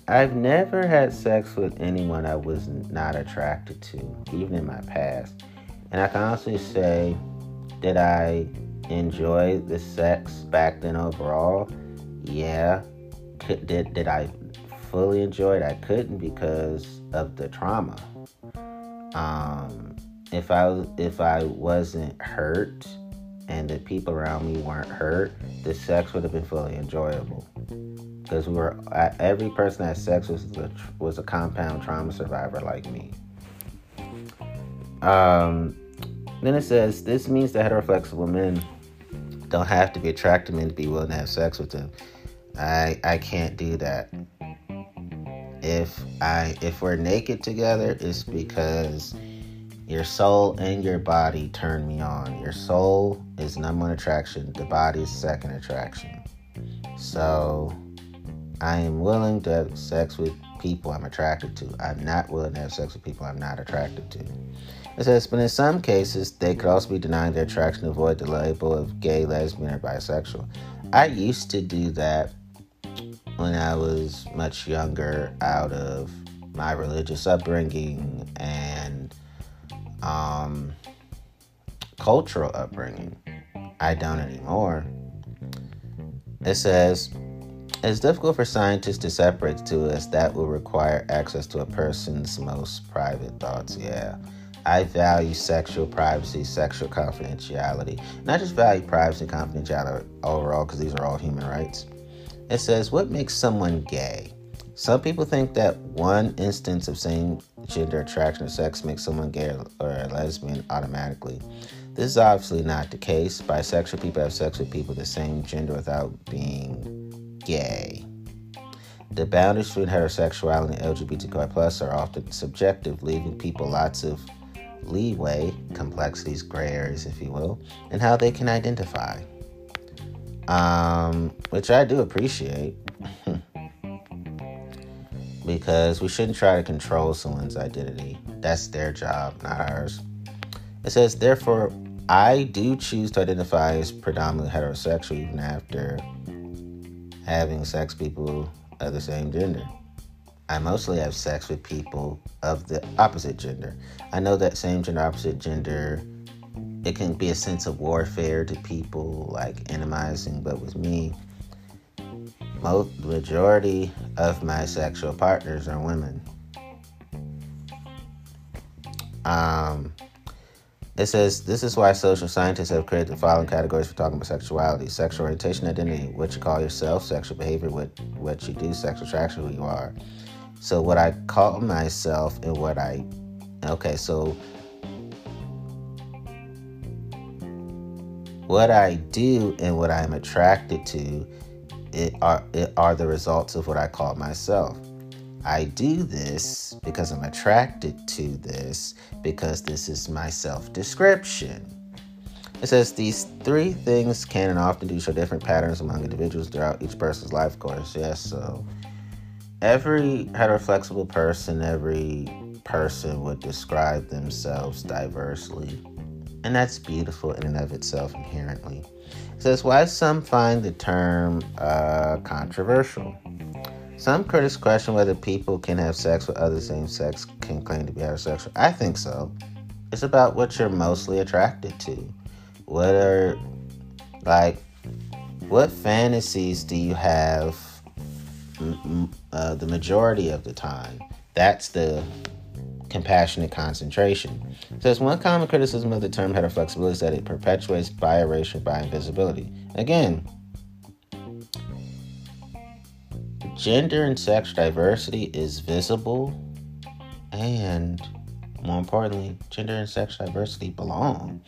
I've never had sex with anyone I was not attracted to, even in my past. And I can honestly say that I enjoy the sex back then overall. Yeah. Did, did I fully enjoy it? I couldn't because of the trauma. Um, if I if I wasn't hurt and the people around me weren't hurt, the sex would have been fully enjoyable. Because we were every person that sex was a, was a compound trauma survivor like me. Um, then it says this means that heteroflexible men don't have to be attracted to men to be willing to have sex with them. I I can't do that. If I if we're naked together, it's because your soul and your body turn me on. Your soul is number one attraction, the body is second attraction. So I am willing to have sex with people I'm attracted to. I'm not willing to have sex with people I'm not attracted to. It says, but in some cases, they could also be denying their attraction to avoid the label of gay, lesbian, or bisexual. I used to do that when I was much younger out of my religious upbringing and um, cultural upbringing. I don't anymore. It says, it's difficult for scientists to separate the two as that will require access to a person's most private thoughts. Yeah. I value sexual privacy, sexual confidentiality. Not just value privacy and confidentiality overall, because these are all human rights. It says, What makes someone gay? Some people think that one instance of same gender attraction or sex makes someone gay or a lesbian automatically. This is obviously not the case. Bisexual people have sex with people of the same gender without being gay. The boundaries between heterosexuality and LGBTQI plus are often subjective, leaving people lots of leeway, complexities, gray areas, if you will, and how they can identify. Um, which I do appreciate. because we shouldn't try to control someone's identity. That's their job, not ours. It says, therefore, I do choose to identify as predominantly heterosexual even after having sex people of the same gender. I mostly have sex with people of the opposite gender. I know that same gender, opposite gender, it can be a sense of warfare to people, like enemy,zing, but with me, most majority of my sexual partners are women. Um, it says this is why social scientists have created the following categories for talking about sexuality: sexual orientation, identity, what you call yourself, sexual behavior, what what you do, sexual attraction, who you are. So what I call myself and what I okay, so what I do and what I'm attracted to it are, it are the results of what I call myself. I do this because I'm attracted to this because this is my self description. It says these three things can and often do show different patterns among individuals throughout each person's life course. Yes, so every heteroflexible person, every person would describe themselves diversely. And that's beautiful in and of itself inherently. It says, Why some find the term uh, controversial? Some critics question whether people can have sex with other same sex can claim to be heterosexual. I think so. It's about what you're mostly attracted to. What are, like, what fantasies do you have uh, the majority of the time? That's the compassionate concentration. Says one common criticism of the term heteroflexibility is that it perpetuates bi erasure by invisibility. Again, gender and sex diversity is visible, and more importantly, gender and sex diversity belong.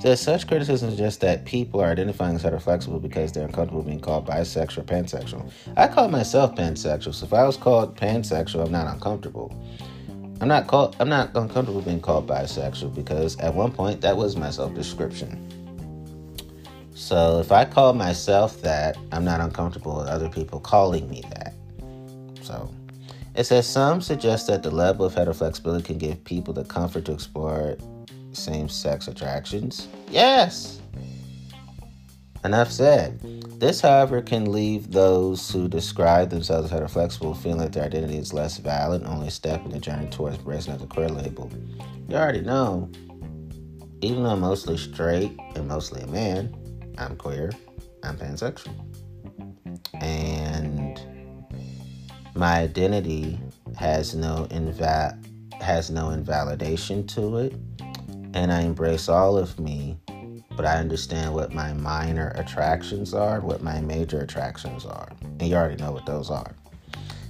So such criticism suggests that people are identifying as heteroflexible because they're uncomfortable being called bisexual or pansexual. I call myself pansexual, so if I was called pansexual, I'm not uncomfortable. I'm not called I'm not uncomfortable being called bisexual because at one point that was my self-description. So if I call myself that, I'm not uncomfortable with other people calling me that. So It says some suggest that the level of heteroflexibility can give people the comfort to explore same sex attractions. Yes! Enough said. This, however, can leave those who describe themselves as heteroflexible feeling that their identity is less valid, only a step in the journey towards embracing the queer label. You already know, even though I'm mostly straight and mostly a man, I'm queer, I'm pansexual. And my identity has no inva- has no invalidation to it, and I embrace all of me but I understand what my minor attractions are, what my major attractions are. And you already know what those are.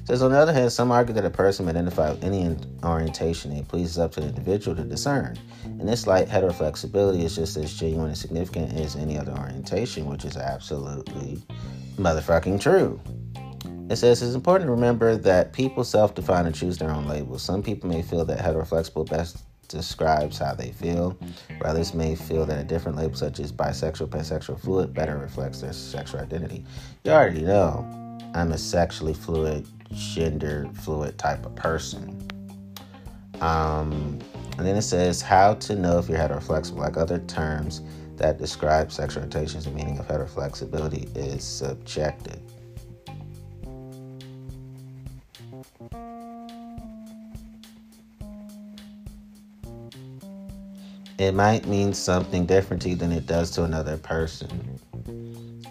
says, on the other hand, some argue that a person may identify with any orientation and it pleases up to the individual to discern. In this light, heteroflexibility is just as genuine and significant as any other orientation, which is absolutely motherfucking true. It says it's important to remember that people self define and choose their own labels. Some people may feel that heteroflexible best describes how they feel. Others may feel that a different label, such as bisexual, pansexual, fluid, better reflects their sexual identity. You already know I'm a sexually fluid, gender fluid type of person. Um, and then it says how to know if you're heteroflexible. Like other terms that describe sexual orientations, the meaning of heteroflexibility is subjective. It might mean something different to you than it does to another person.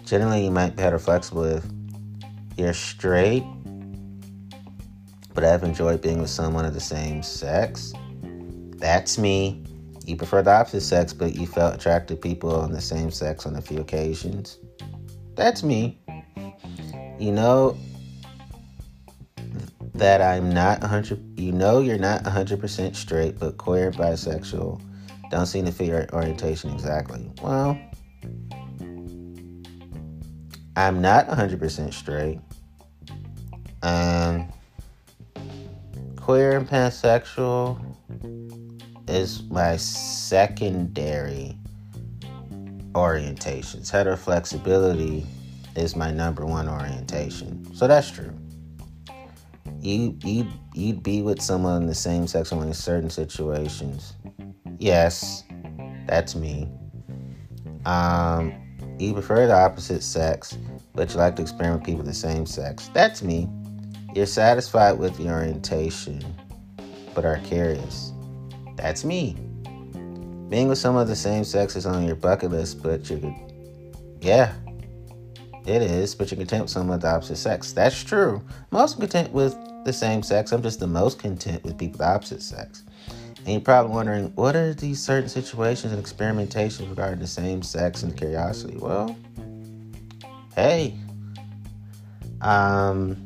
Generally, you might be heteroflexible if you're straight, but I've enjoyed being with someone of the same sex. That's me. You prefer the opposite sex, but you felt attracted to people on the same sex on a few occasions. That's me. You know that I'm not 100 you know you're not 100% straight but queer bisexual don't seem to fit your orientation exactly. Well, I'm not 100% straight. Um, queer and pansexual is my secondary orientations. Heteroflexibility is my number one orientation. So that's true. You you you'd be with someone in the same sex in certain situations Yes, that's me. Um, you prefer the opposite sex, but you like to experiment with people of the same sex. That's me. You're satisfied with your orientation, but are curious. That's me. Being with someone of the same sex is on your bucket list, but you could, yeah, it is, but you're content with someone of the opposite sex. That's true. I'm also content with the same sex. I'm just the most content with people of the opposite sex. And you're probably wondering, what are these certain situations and experimentations regarding the same sex and curiosity? Well, hey, um,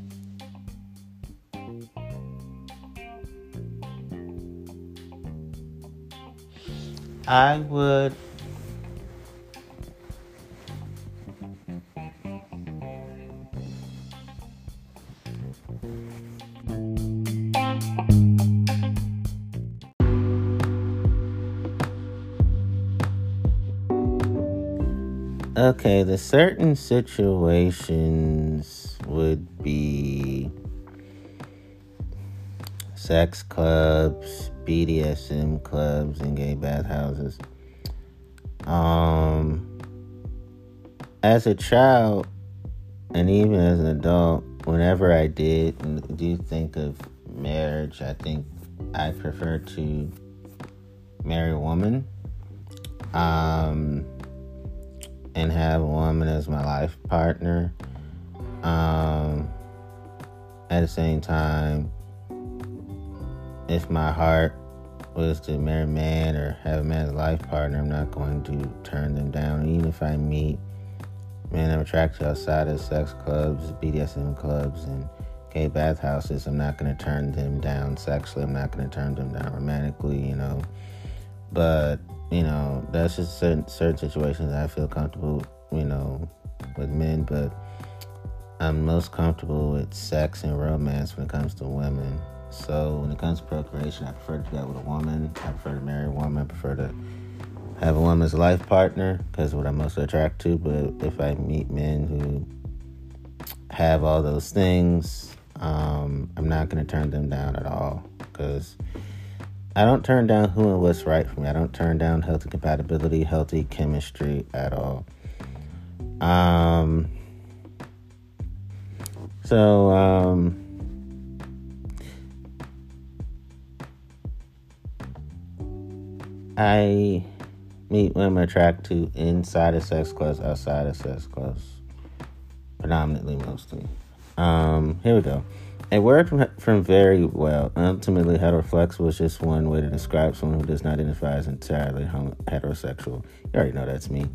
I would Okay, the certain situations would be sex clubs, BDSM clubs, and gay bathhouses. Um, as a child, and even as an adult, whenever I did do think of marriage, I think I prefer to marry a woman. Um, and have a woman as my life partner. Um, at the same time, if my heart was to marry a man or have a man as a life partner, I'm not going to turn them down. Even if I meet men I'm attracted outside of sex clubs, BDSM clubs, and gay bathhouses, I'm not going to turn them down sexually. I'm not going to turn them down romantically, you know. But you know, that's just certain certain situations I feel comfortable, you know, with men, but I'm most comfortable with sex and romance when it comes to women. So when it comes to procreation, I prefer to do that with a woman. I prefer to marry a woman. I prefer to have a woman as a life partner because what I'm most attracted to. But if I meet men who have all those things, Um, I'm not going to turn them down at all because I don't turn down who and what's right for me. I don't turn down healthy compatibility, healthy chemistry at all. Um, so, um, I meet women attracted to inside of sex clubs, outside of sex clubs, predominantly, mostly. Um, here we go. It worked from, very well. Ultimately, heteroflex was just one way to describe someone who does not identify as entirely heterosexual. You already know that's me.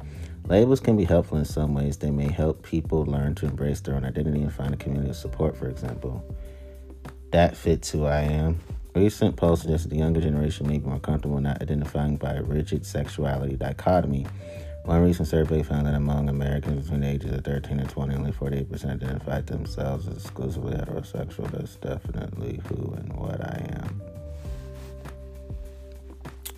Labels can be helpful in some ways. They may help people learn to embrace their own identity and find a community of support, for example. That fits who I am. Recent polls suggest that the younger generation may be more comfortable not identifying by a rigid sexuality dichotomy one recent survey found that among Americans between the ages of 13 and 20, only 48% identified themselves as exclusively heterosexual. That's definitely who and what I am.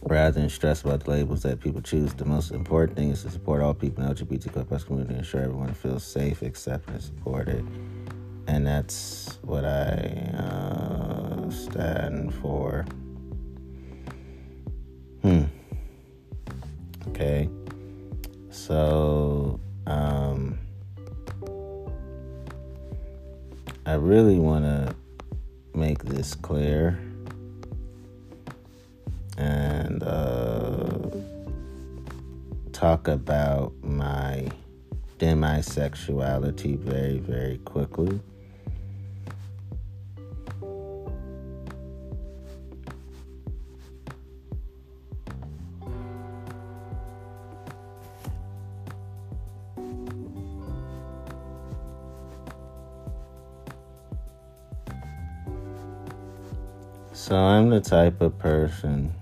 Rather than stress about the labels that people choose, the most important thing is to support all people in the LGBTQ community and ensure everyone feels safe, accepted, and supported. And that's what I uh, stand for. Hmm. Okay. So, um, I really want to make this clear and uh, talk about my demisexuality very, very quickly. So I'm the type of person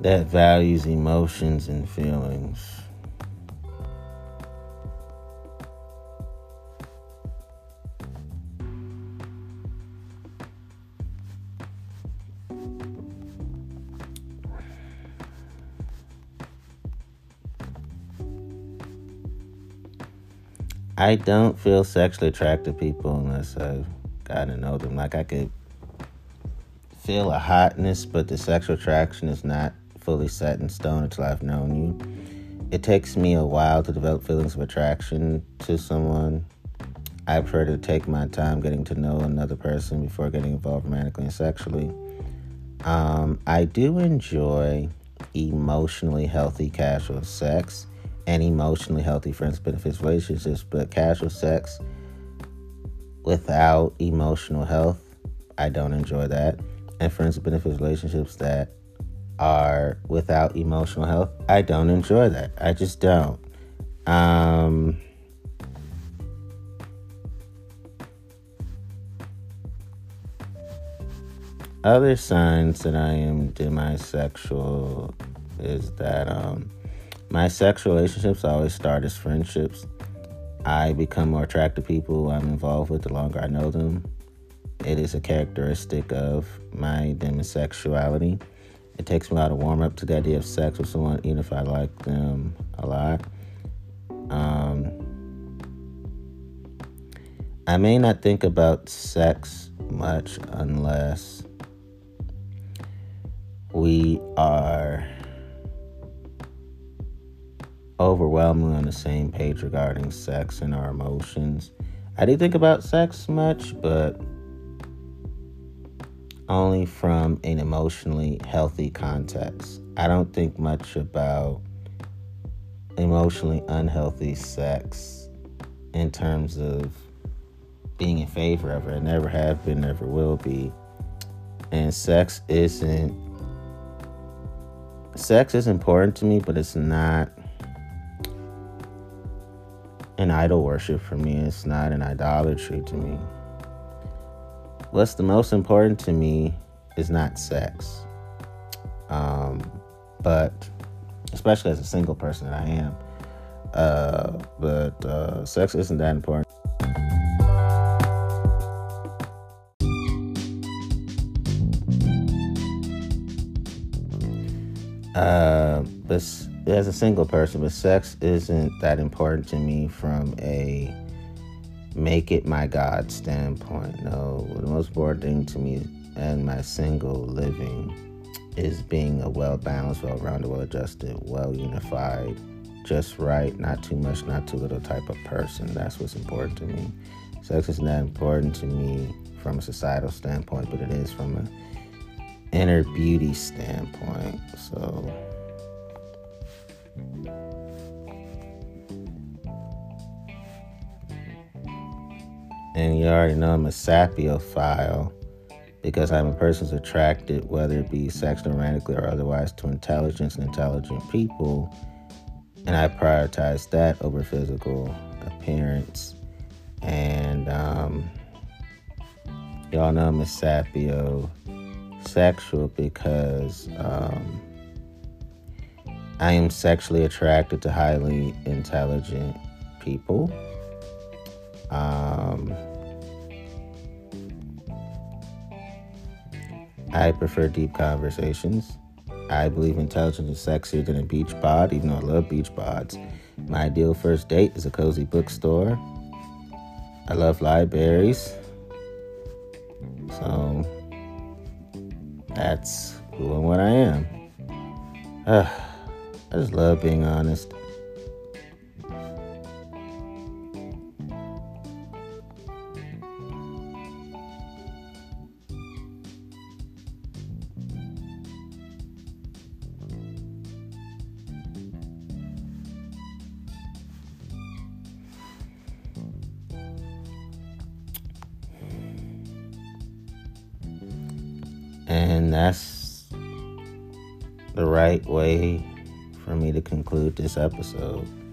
that values emotions and feelings. I don't feel sexually attracted to people unless I've gotten to know them. Like I could feel a hotness, but the sexual attraction is not fully set in stone until I've known you. It takes me a while to develop feelings of attraction to someone. I prefer to take my time getting to know another person before getting involved romantically and sexually. Um, I do enjoy emotionally healthy casual sex and emotionally healthy friends benefits relationships, but casual sex without emotional health, I don't enjoy that. And friends benefits relationships that are without emotional health, I don't enjoy that. I just don't. Um, other signs that I am demisexual is that um, my sex relationships always start as friendships. I become more attracted to people I'm involved with the longer I know them. It is a characteristic of my demisexuality. It takes me a while to warm up to the idea of sex with someone, even if I like them a lot. Um, I may not think about sex much unless we are overwhelmingly on the same page regarding sex and our emotions. I do think about sex much, but only from an emotionally healthy context. I don't think much about emotionally unhealthy sex in terms of being in favor of it. I never have been, never will be. And sex isn't sex is important to me, but it's not an idol worship for me. It's not an idolatry to me. What's the most important to me is not sex. Um, but especially as a single person that I am. Uh, but uh, sex isn't that important. Uh, but as a single person, but sex isn't that important to me from a make it my God standpoint. No, the most important thing to me and my single living is being a well balanced, well rounded, well adjusted, well unified, just right, not too much, not too little type of person. That's what's important to me. Sex is not important to me from a societal standpoint, but it is from an inner beauty standpoint. So. And you already know I'm a sapiophile because I'm a person who's attracted, whether it be sexually, romantically, or otherwise, to intelligence and intelligent people. And I prioritize that over physical appearance. And um, y'all know I'm a sapio sexual because um, I am sexually attracted to highly intelligent people. Um, I prefer deep conversations. I believe intelligence is sexier than a beach bod, even though I love beach bods. My ideal first date is a cozy bookstore. I love libraries. So that's who and what I am. Uh, I just love being honest. Conclude this episode.